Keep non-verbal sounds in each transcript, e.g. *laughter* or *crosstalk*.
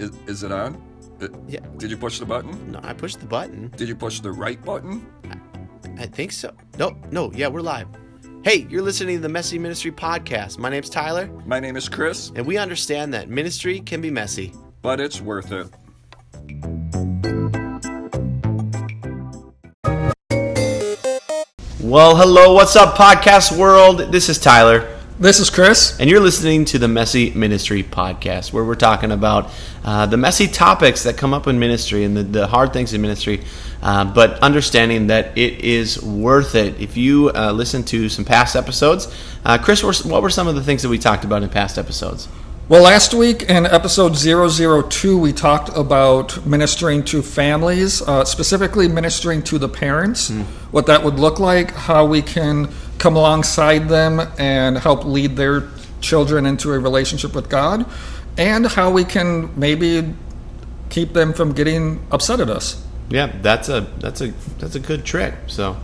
Is, is it on? Uh, Yeah. Did you push the button? No, I pushed the button. Did you push the right button? I think so. No, no, yeah, we're live. Hey, you're listening to the Messy Ministry podcast. My name's Tyler, My name is Chris, and we understand that ministry can be messy. but it's worth it. Well, hello, what's up, podcast world? This is Tyler, This is Chris. and you're listening to the Messy Ministry podcast, where we're talking about uh, the messy topics that come up in ministry and the, the hard things in ministry, uh, but understanding that it is worth it. If you uh, listen to some past episodes, uh, Chris, what were some of the things that we talked about in past episodes? Well, last week in episode 002, we talked about ministering to families, uh, specifically ministering to the parents, what that would look like, how we can come alongside them and help lead their children into a relationship with God, and how we can maybe keep them from getting upset at us. Yeah, that's a that's a that's a good trick. So,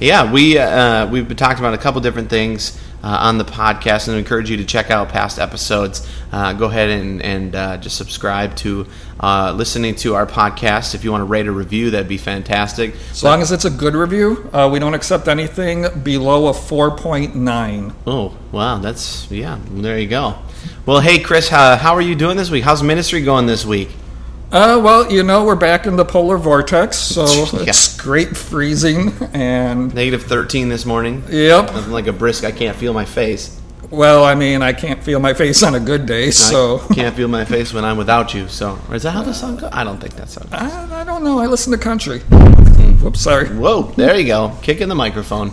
yeah, we uh, we've been talking about a couple different things uh, on the podcast, and I encourage you to check out past episodes. Uh, go ahead and and uh, just subscribe to uh, listening to our podcast. If you want to rate a review, that'd be fantastic. As long as it's a good review, uh, we don't accept anything below a 4.9. Oh, wow, that's yeah. There you go. Well, hey, Chris, how, how are you doing this week? How's ministry going this week? Uh, well, you know, we're back in the polar vortex, so *laughs* Yeah. it's great freezing. And, Negative thirteen this morning. yep. Nothing like a brisk. I can't feel my face. Well, I mean, I can't feel my face on a good day, so. I *laughs* can't feel my face when I'm without you. So, or is that how the song goes? I don't think that's how. I, I don't know. I listen to country. Whoops, sorry. Whoa, there you go. Kicking the microphone.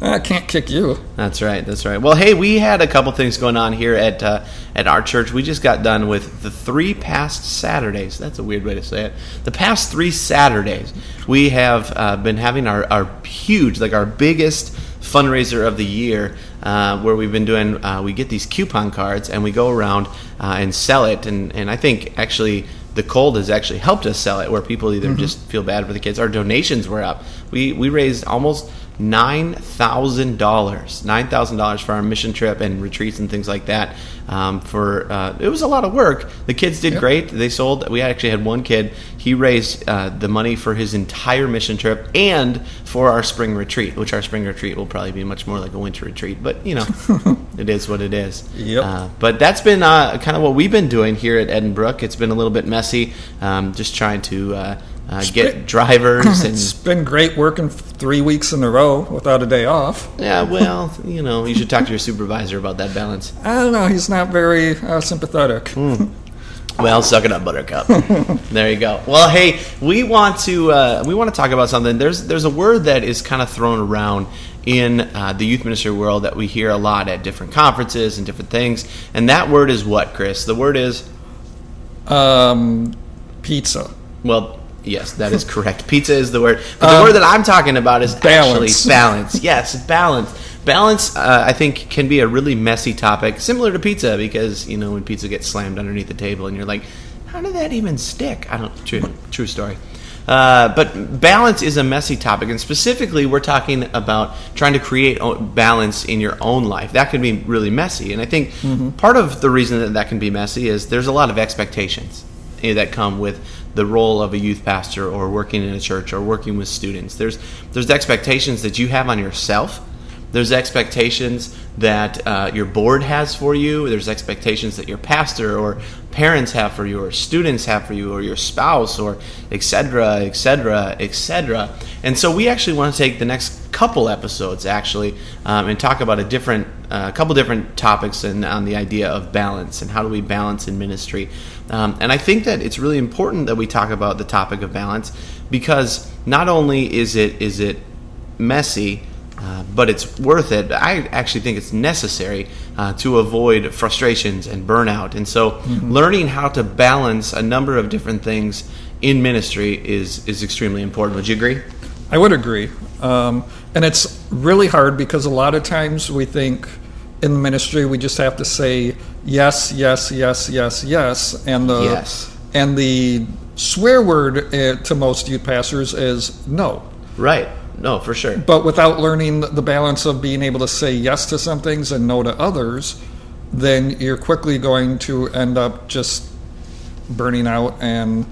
I can't kick you. That's right. That's right. Well, hey, we had a couple things going on here at uh, at our church. We just got done with the three past Saturdays. That's a weird way to say it. The past three Saturdays, we have uh, been having our, our huge, like our biggest fundraiser of the year, uh, where we've been doing. Uh, we get these coupon cards and we go around uh, and sell it. And and I think actually the cold has actually helped us sell it where people either just feel bad for the kids our donations were up we we raised almost nine thousand dollars nine thousand dollars for our mission trip and retreats and things like that um, for uh, it was a lot of work the kids did Yep. great they sold we actually had one kid he raised uh, the money for his entire mission trip and for our spring retreat which our spring retreat will probably be much more like a winter retreat but you know *laughs* it is what it is Yep. uh, but that's been uh, kind of what we've been doing here at Edinburgh. It's been a little bit messy, um, just trying to uh, get drivers *laughs* It's been great working three weeks in a row without a day off. Yeah, well, you know, you should talk to your supervisor about that balance. I don't know. He's not very uh, sympathetic. Well, suck it up, Buttercup. *laughs* there you go. Well, hey, we want to uh, we want to talk about something. There's there's a word that is kind of thrown around in uh, the youth ministry world that we hear a lot at different conferences and different things, and that word is what, Chris? The word is Um, pizza. Well, yes, that is correct. Pizza is the word. But the Um, word that I'm talking about is balance. actually balance. Yes, balance. Balance, uh, I think, can be a really messy topic, similar to pizza, because you know when pizza gets slammed underneath the table, and you're like, "How did that even stick?" I don't. True, true story. Uh, but balance is a messy topic, and specifically, we're talking about trying to create balance in your own life. That can be really messy, and I think part of the reason that that can be messy is there's a lot of expectations eh, that come with the role of a youth pastor or working in a church or working with students. There's there's expectations that you have on yourself. There's expectations that uh, your board has for you. There's expectations that your pastor or parents have for you, or students have for you, or your spouse, or etc., etc., etc. And so we actually want to take the next couple episodes actually um, and talk about a different, a couple different topics and on the idea of balance and how do we balance in ministry. Um, and I think that it's really important that we talk about the topic of balance because not only is it is it messy, uh, but it's worth it. I actually think it's necessary uh, to avoid frustrations and burnout. And so, learning how to balance a number of different things in ministry is is extremely important. Would you agree? I would agree. Um, and it's really hard because a lot of times we think in the ministry we just have to say yes, yes, yes, yes, yes, and the Yes. and the swear word uh, to most youth pastors is no. Right. No, for sure. But without learning the balance of being able to say yes to some things and no to others, then you're quickly going to end up just burning out and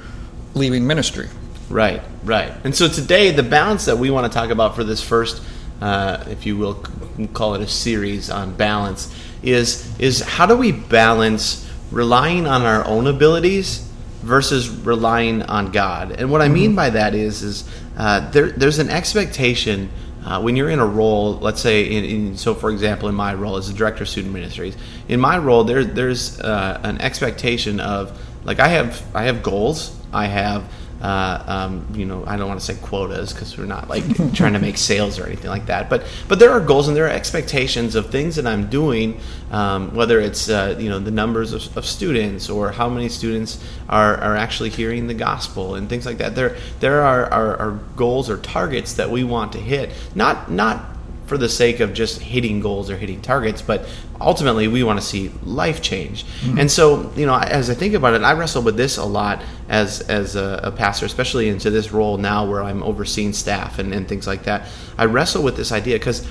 leaving ministry. Right, right. And so today, the balance that we want to talk about for this first, uh, if you will, call it a series on balance, is is how do we balance relying on our own abilities versus relying on God? And what I mean by that is is uh, there, there's an expectation. Uh, when you're in a role, let's say, in, in, so for example, in my role as a director of student ministries, in my role, there, there's uh, an expectation of like I have I have goals, I have uh, um, you know I don't want to say quotas because we're not like *laughs* trying to make sales or anything like that, but but there are goals and there are expectations of things that I'm doing, um, whether it's uh, you know the numbers of, of, students or how many students are, are actually hearing the gospel and things like that. There there are, are, are goals or targets that we want to hit, not not for the sake of just hitting goals or hitting targets, but ultimately we want to see life change. Mm-hmm. And so, you know, as I think about it, I wrestle with this a lot as as a, a, pastor, especially into this role now where I'm overseeing staff and, and things like that. I wrestle with this idea because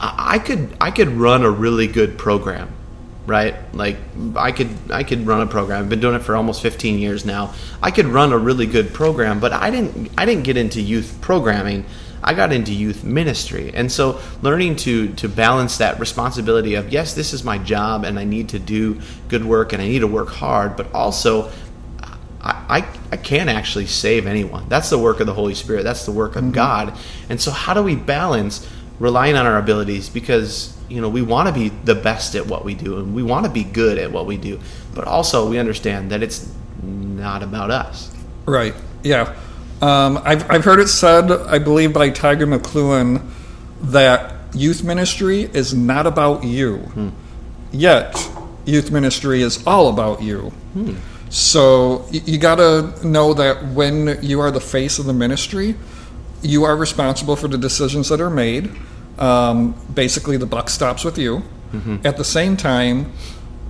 I, I could I could run a really good program right like i could i could run a program i've been doing it for almost 15 years now i could run a really good program but i didn't i didn't get into youth programming I got into youth ministry. And so learning to to balance that responsibility of yes, this is my job and I need to do good work and I need to work hard, but also I, I, can't actually save anyone. That's the work of the Holy Spirit. That's the work of mm-hmm. God. And so how do we balance relying on our abilities because you know we want to be the best at what we do and we want to be good at what we do, but also we understand that it's not about us. Right. Yeah. Um, I've, I've heard it said, I believe, by Tiger McLuen, that youth ministry is not about you. Hmm. Yet, youth ministry is all about you. Hmm. So, you, you got to know that when you are the face of the ministry, you are responsible for the decisions that are made. Um, basically, the buck stops with you. Mm-hmm. At the same time,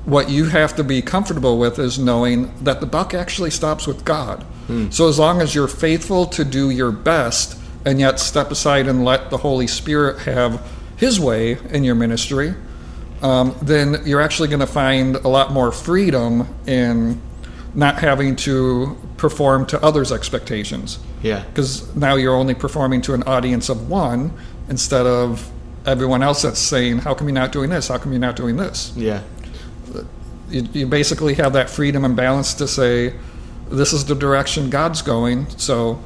what you have to be comfortable with is knowing that the buck actually stops with God. Hmm. So as long as you're faithful to do your best and yet step aside and let the Holy Spirit have His way in your ministry, um, then you're actually going to find a lot more freedom in not having to perform to others' expectations. Yeah. Because now you're only performing to an audience of one instead of everyone else that's saying, How come you're not doing this? How come you're not doing this? Yeah. You, you basically have that freedom and balance to say, this is the direction God's going. So,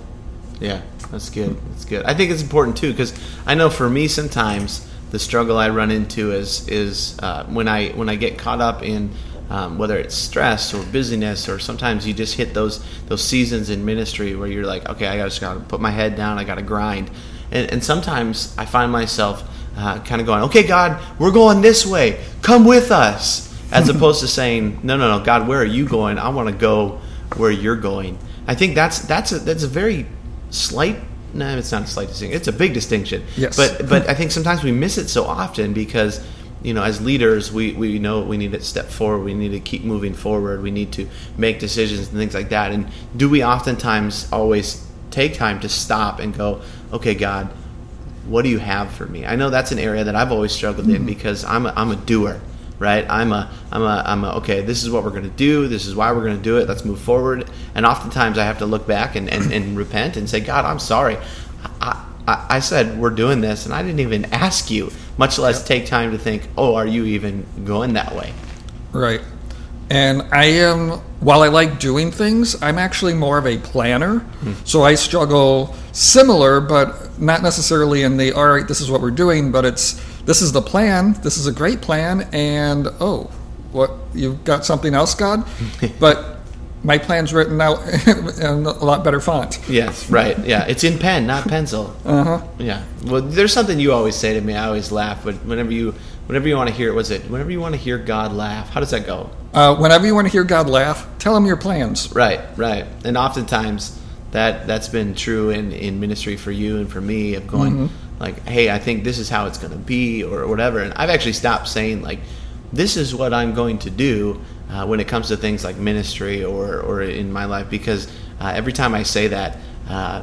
yeah, that's good. That's good. I think it's important too because I know for me sometimes the struggle I run into is is uh, when I when I get caught up in um, whether it's stress or busyness or sometimes you just hit those those seasons in ministry where you're like, okay, I just got to put my head down, I got to grind, and, and sometimes I find myself uh, kind of going, okay, God, we're going this way, come with us, as opposed to saying, no, no, no, God, where are you going? I want to go where you're going. I think that's that's a that's a very slight. No, it's not a slight distinction. It's a big distinction. Yes. But but I think sometimes we miss it so often because you know as leaders we we know we need to step forward. We need to keep moving forward. We need to make decisions and things like that. And do we oftentimes always take time to stop and go, okay, God, what do you have for me? I know that's an area that I've always struggled mm-hmm. in because I'm a, I'm a doer right? I'm a, I'm a, I'm a, okay, this is what we're going to do. This is why we're going to do it. Let's move forward. And oftentimes I have to look back and, and, and repent and say, God, I'm sorry. I, I, I, said we're doing this and I didn't even ask you, much less take time to think, oh, are you even going that way? Right. And I am, while I like doing things, I'm actually more of a planner. Hmm. So I struggle similar, but not necessarily in the, all right, this is what we're doing, but it's, this is the plan. This is a great plan. And oh, what you've got something else, God? *laughs* but my plan's written out *laughs* in a lot better font. Yes, right. Yeah, it's in pen, not pencil. Uh huh. Yeah. Well, there's something you always say to me. I always laugh, but whenever you, whenever you want to hear, it was it? Whenever you want to hear God laugh, how does that go? Uh, whenever you want to hear God laugh, tell him your plans. Right, right. And oftentimes that that's been true in in ministry for you and for me of going. Mm-hmm like, hey, I think this is how it's going to be, or whatever. And I've actually stopped saying like, this is what I'm going to do uh, when it comes to things like ministry or or in my life because uh, every time I say that. Uh,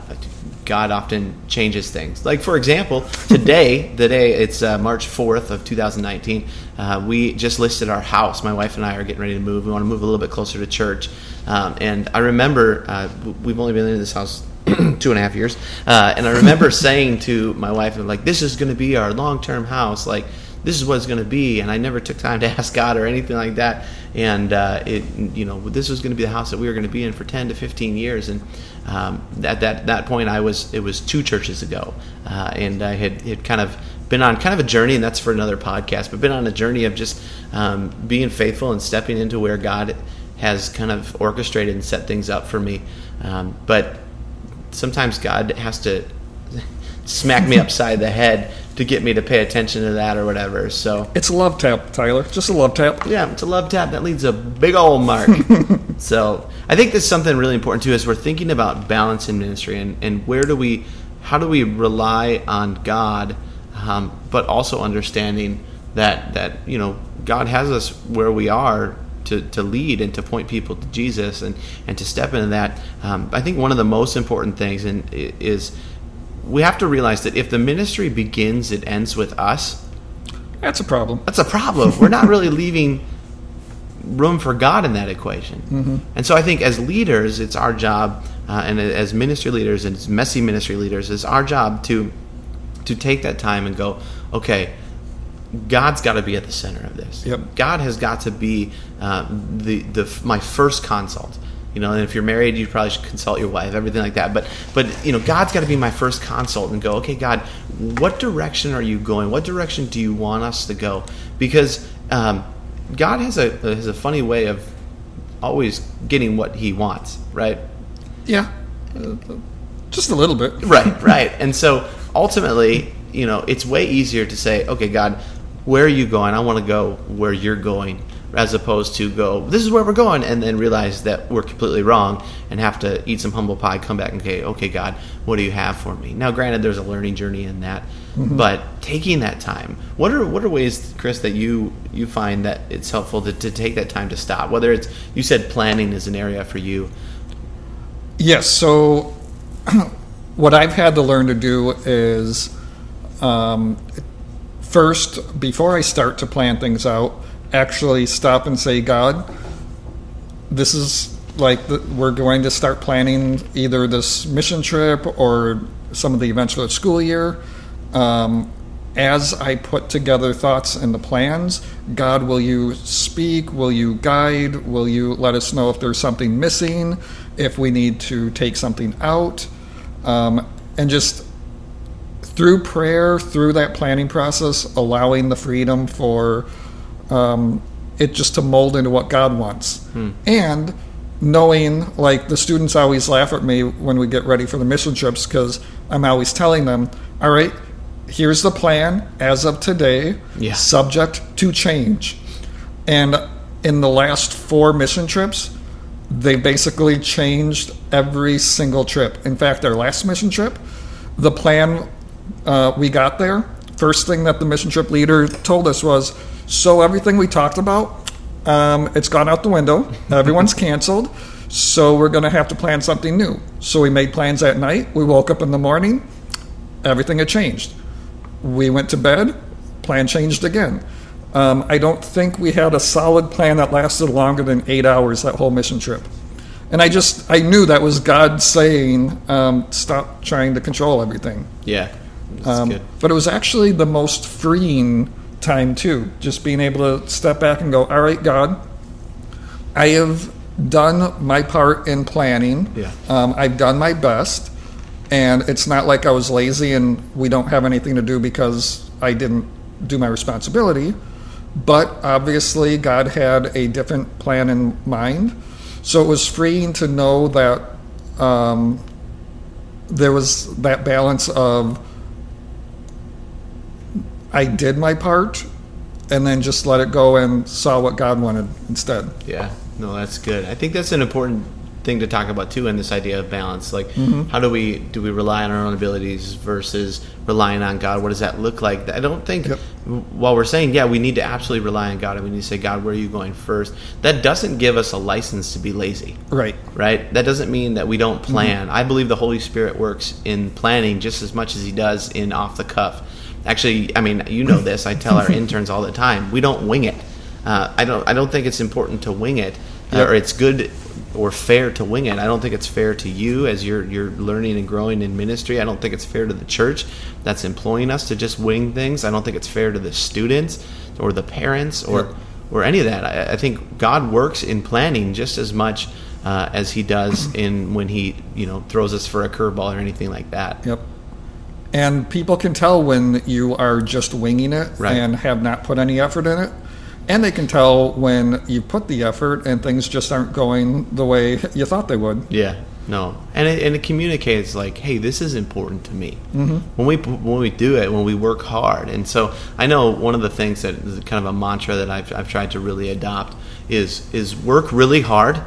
God often changes things. Like for example, today, *laughs* the day it's uh, March fourth of 2019, uh, we just listed our house. My wife and I are getting ready to move. We want to move a little bit closer to church, um, and I remember uh, we've only been in this house *clears throat* two and a half years, uh, and I remember *laughs* saying to my wife, "Like this is going to be our long term house. Like this is what it's going to be." And I never took time to *laughs* ask God or anything like that. And uh, it, you know, this was going to be the house that we were going to be in for ten to fifteen years. And um, at that that point, I was it was two churches ago, uh, and I had had kind of been on kind of a journey, and that's for another podcast. But been on a journey of just um, being faithful and stepping into where God has kind of orchestrated and set things up for me. Um, but sometimes God has to *laughs* smack me upside the head to get me to pay attention to that or whatever. So It's a love tap, Tyler. Just a love tap. yeah, it's a love tap that leaves a big old mark. *laughs* so I think that's something really important too as we're thinking about balance in ministry and, and where do we, how do we rely on God, um, but also understanding that that you know God has us where we are to, to lead and to point people to Jesus and, and to step into that. Um, I think one of the most important things and is we have to realize that if the ministry begins, it ends with us. That's a problem. That's a problem. We're not really leaving room for God in that equation. Mm-hmm. And so I think as leaders, it's our job, uh, and as ministry leaders and as messy ministry leaders, it's our job to to take that time and go, okay, God's got to be at the center of this. Yep. God has got to be uh, the the my first consult. You know, and if you're married, you probably should consult your wife, everything like that. But but you know, God's got to be my first consult and go, okay, God, what direction are you going? What direction do you want us to go? Because um, God has a has a funny way of always getting what He wants, right? Yeah. Just a little bit. Right, right. And so ultimately, you know, it's way easier to say, okay, God, where are you going? I want to go where you're going, as opposed to go, this is where we're going, and then realize that we're completely wrong and have to eat some humble pie, come back and say, okay, God, what do you have for me? Now, granted, there's a learning journey in that, but taking that time, what are what are ways, Chris, that you you find that it's helpful to, to take that time to stop? Whether it's you said planning is an area for you. Yes. So, *clears throat* what I've had to learn to do is um, first, before I start to plan things out, actually stop and say, God, this is like the, we're going to start planning either this mission trip or some of the events for the school year. Um, as I put together thoughts and the plans, God, will you speak? Will you guide? Will you let us know if there's something missing? If we need to take something out? Um, and just through prayer, through that planning process, allowing the freedom for um, it just to mold into what God wants. And knowing, like, the students always laugh at me when we get ready for the mission trips because I'm always telling them, all right, here's the plan as of today, Yeah. subject to change. And in the last four mission trips, they basically changed every single trip. In fact, our last mission trip, the plan uh, we got there, first thing that the mission trip leader told us was, "So everything we talked about, um, it's gone out the window. Everyone's *laughs* canceled. So we're going to have to plan something new." So we made plans at night. We woke up in the morning. Everything had changed. We went to bed. Plan changed again. Um, I don't think we had a solid plan that lasted longer than eight hours that whole mission trip. And I just I knew that was God saying, um, "Stop trying to control everything." Yeah, Um, good. But it was actually the most freeing time too, just being able to step back and go, "All right, God, I have done my part in planning. Yeah. Um, I've done my best, and it's not like I was lazy and we don't have anything to do because I didn't do my responsibility. But obviously, God had a different plan in mind, so it was freeing to know that um, there was that balance of I did my part and then just let it go and saw what God wanted instead. Yeah, no, that's good. I think that's an important thing to talk about too in this idea of balance. Like, Mm-hmm. how do we do we rely on our own abilities versus relying on God? What does that look like? I don't think Yep. while we're saying yeah, we need to absolutely rely on God and we need to say God, where are you going first? That doesn't give us a license to be lazy Right. right? That doesn't mean that we don't Mm-hmm. plan. I believe the Holy Spirit works in planning just as much as He does in off the cuff. Actually, I mean, you know this. I tell our *laughs* interns all the time: we don't wing it. Uh, I don't. I don't think it's important to wing it, Yep. or it's good or fair to wing it. I don't think it's fair to you as you're you're learning and growing in ministry. I don't think it's fair to the church that's employing us to just wing things. I don't think it's fair to the students or the parents or Yep. or any of that. I, I think God works in planning just as much uh, as He does *clears throat* in when He you know throws us for a curveball or anything like that. Yep. And people can tell when you are just winging it Right. and have not put any effort in it. And they can tell when you put the effort and things just aren't going the way *laughs* you thought they would. Yeah, no, and it, and it communicates like, hey, this is important to me. Mm-hmm. When we when we do it, when we work hard, and so I know one of the things that is kind of a mantra that I've I've tried to really adopt is is work really hard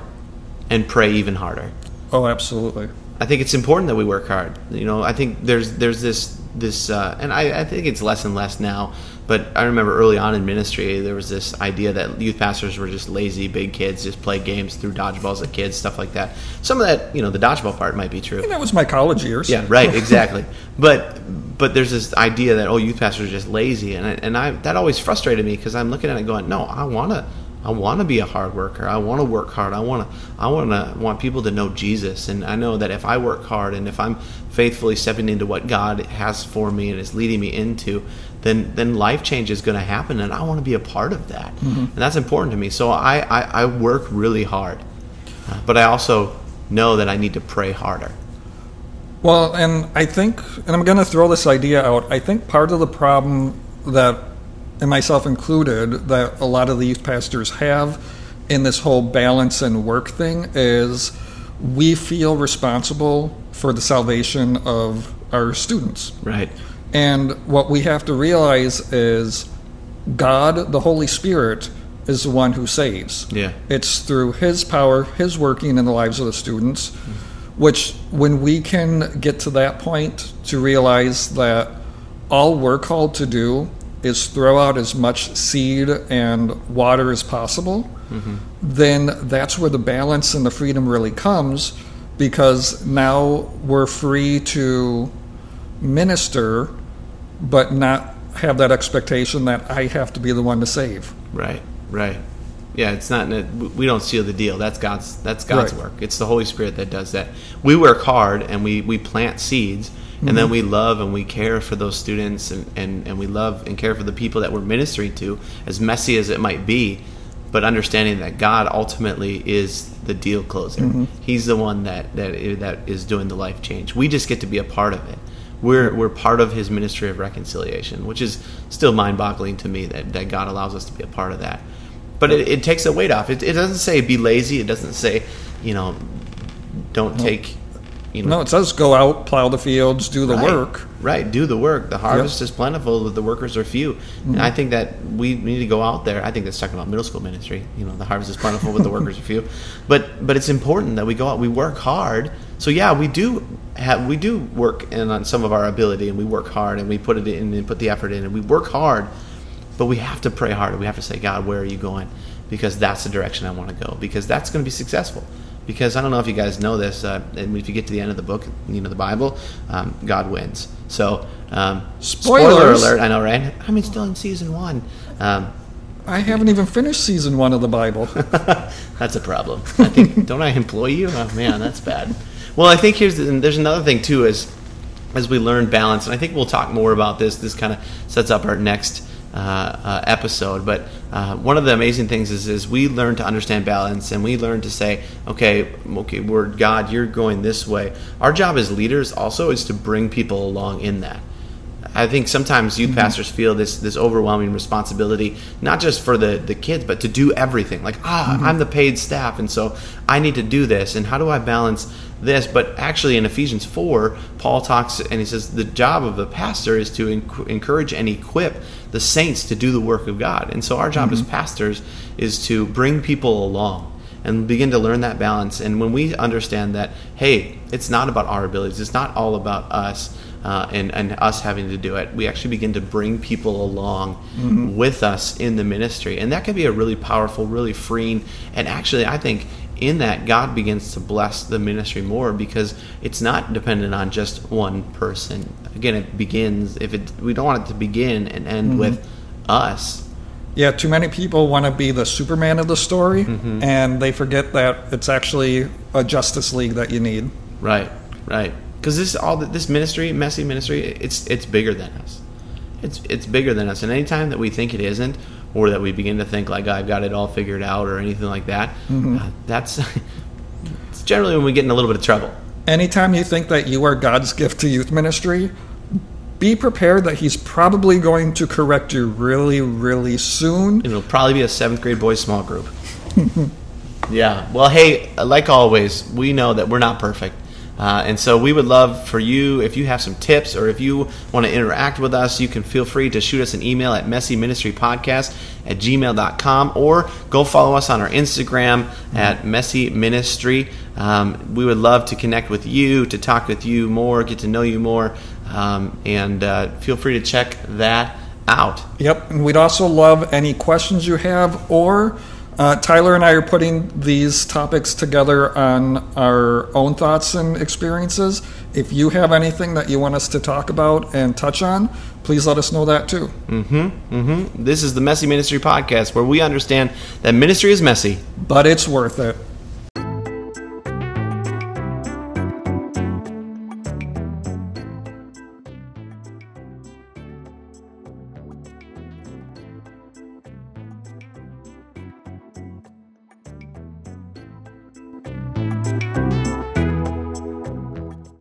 and pray even harder. Oh, absolutely. I think it's important that we work hard. You know, I think there's there's this this, uh, and I, I think it's less and less now. But I remember early on in ministry, there was this idea that youth pastors were just lazy big kids, just play games through dodgeballs at kids, stuff like that. Some of that, you know, the dodgeball part might be true. And that was my college years. Yeah, right, exactly. *laughs* but but there's this idea that oh, youth pastors are just lazy, and I, and I that always frustrated me because I'm looking at it going, no, I want to. I want to be a hard worker. I want to work hard. I want to. I want to want people to know Jesus, and I know that if I work hard and if I'm faithfully stepping into what God has for me and is leading me into, then then life change is going to happen, and I want to be a part of that, and that's important to me. So I I, I work really hard, uh, but I also know that I need to pray harder. Well, and I think, and I'm going to throw this idea out. I think part of the problem that, and myself included, that a lot of the youth pastors have in this whole balance and work thing is we feel responsible for the salvation of our students. Right. And what we have to realize is God, the Holy Spirit, is the one who saves. Yeah. It's through His power, His working in the lives of the students, which when we can get to that point to realize that all we're called to do is throw out as much seed and water as possible, then that's where the balance and the freedom really comes because now we're free to minister but not have that expectation that I have to be the one to save. Right, right. Yeah, it's not. We don't seal the deal. That's God's. That's God's Right. work. It's the Holy Spirit that does that. We work hard and we we plant seeds, and then mm-hmm. we love and we care for those students, and and and we love and care for the people that we're ministering to, as messy as it might be, but understanding that God ultimately is the deal closer. Mm-hmm. He's the one that that that is doing the life change. We just get to be a part of it. We're we're part of His ministry of reconciliation, which is still mind-boggling to me that that God allows us to be a part of that. But it, it takes the weight off. It, it doesn't say be lazy. It doesn't say, you know, don't take, you know, No, it says go out, plow the fields, do the right, work. Right, do the work. The harvest is plentiful, but the workers are few. Mm-hmm. And I think that we need to go out there. I think that's talking about middle school ministry. You know, the harvest is plentiful, but the workers are few. But but it's important that we go out. We work hard. So yeah, we do have we do work in on some of our ability, and we work hard, and we put it in and put the effort in, and we work hard. But we have to pray harder. We have to say, God, where are you going? Because that's the direction I want to go. Because that's going to be successful. Because I don't know if you guys know this, uh, and if you get to the end of the book, you know the Bible, um, God wins. So, um, spoiler alert! I know, right? I mean, still in season one. Um, I haven't even finished season one of the Bible. *laughs* that's a problem. I think *laughs* don't I employ you? Oh man, that's bad. Well, I think here's the, and there's another thing too is as we learn balance, and I think we'll talk more about this. This kind of sets up our next uh, uh, episode. But uh, one of the amazing things is is we learn to understand balance, and we learn to say, okay, okay, Word God, you're going this way. Our job as leaders also is to bring people along in that. I think sometimes youth mm-hmm. pastors feel this this overwhelming responsibility, not just for the the kids, but to do everything. Like, ah, mm-hmm. I'm the paid staff, and so I need to do this. And how do I balance this? But actually, in Ephesians four, Paul talks and he says the job of the pastor is to enc- encourage and equip the saints to do the work of God. And so our job as mm-hmm. pastors is to bring people along and begin to learn that balance. And when we understand that, hey, it's not about our abilities, it's not all about us. Uh, and, and us having to do it, we actually begin to bring people along with us in the ministry. And that can be a really powerful, really freeing, and actually, I think in that, God begins to bless the ministry more because it's not dependent on just one person. Again, it begins, if it, we don't want it to begin and end with us. Yeah, too many people want to be the Superman of the story, Mm-hmm. and they forget that it's actually a Justice League that you need. Right, right. Because this all this ministry, messy ministry, it's it's bigger than us. It's it's bigger than us, and anytime that we think it isn't, or that we begin to think like I've got it all figured out, or anything like that, uh, that's *laughs* it's generally when we get in a little bit of trouble. Anytime you think that you are God's gift to youth ministry, be prepared that He's probably going to correct you really, really soon. It'll probably be a seventh grade boys small group. *laughs* yeah. Well, hey, like always, we know that we're not perfect. Uh, and so we would love for you, if you have some tips or if you want to interact with us, you can feel free to shoot us an email at messyministrypodcast at gmail.com or go follow us on our Instagram at Messy Ministry. Um, we would love to connect with you, to talk with you more, get to know you more, um, and uh, feel free to check that out. Yep, and we'd also love any questions you have, or uh, Tyler and I are putting these topics together on our own thoughts and experiences. If you have anything that you want us to talk about and touch on, please let us know that too. Mm-hmm. This is the Messy Ministry Podcast, where we understand that ministry is messy, But it's worth it.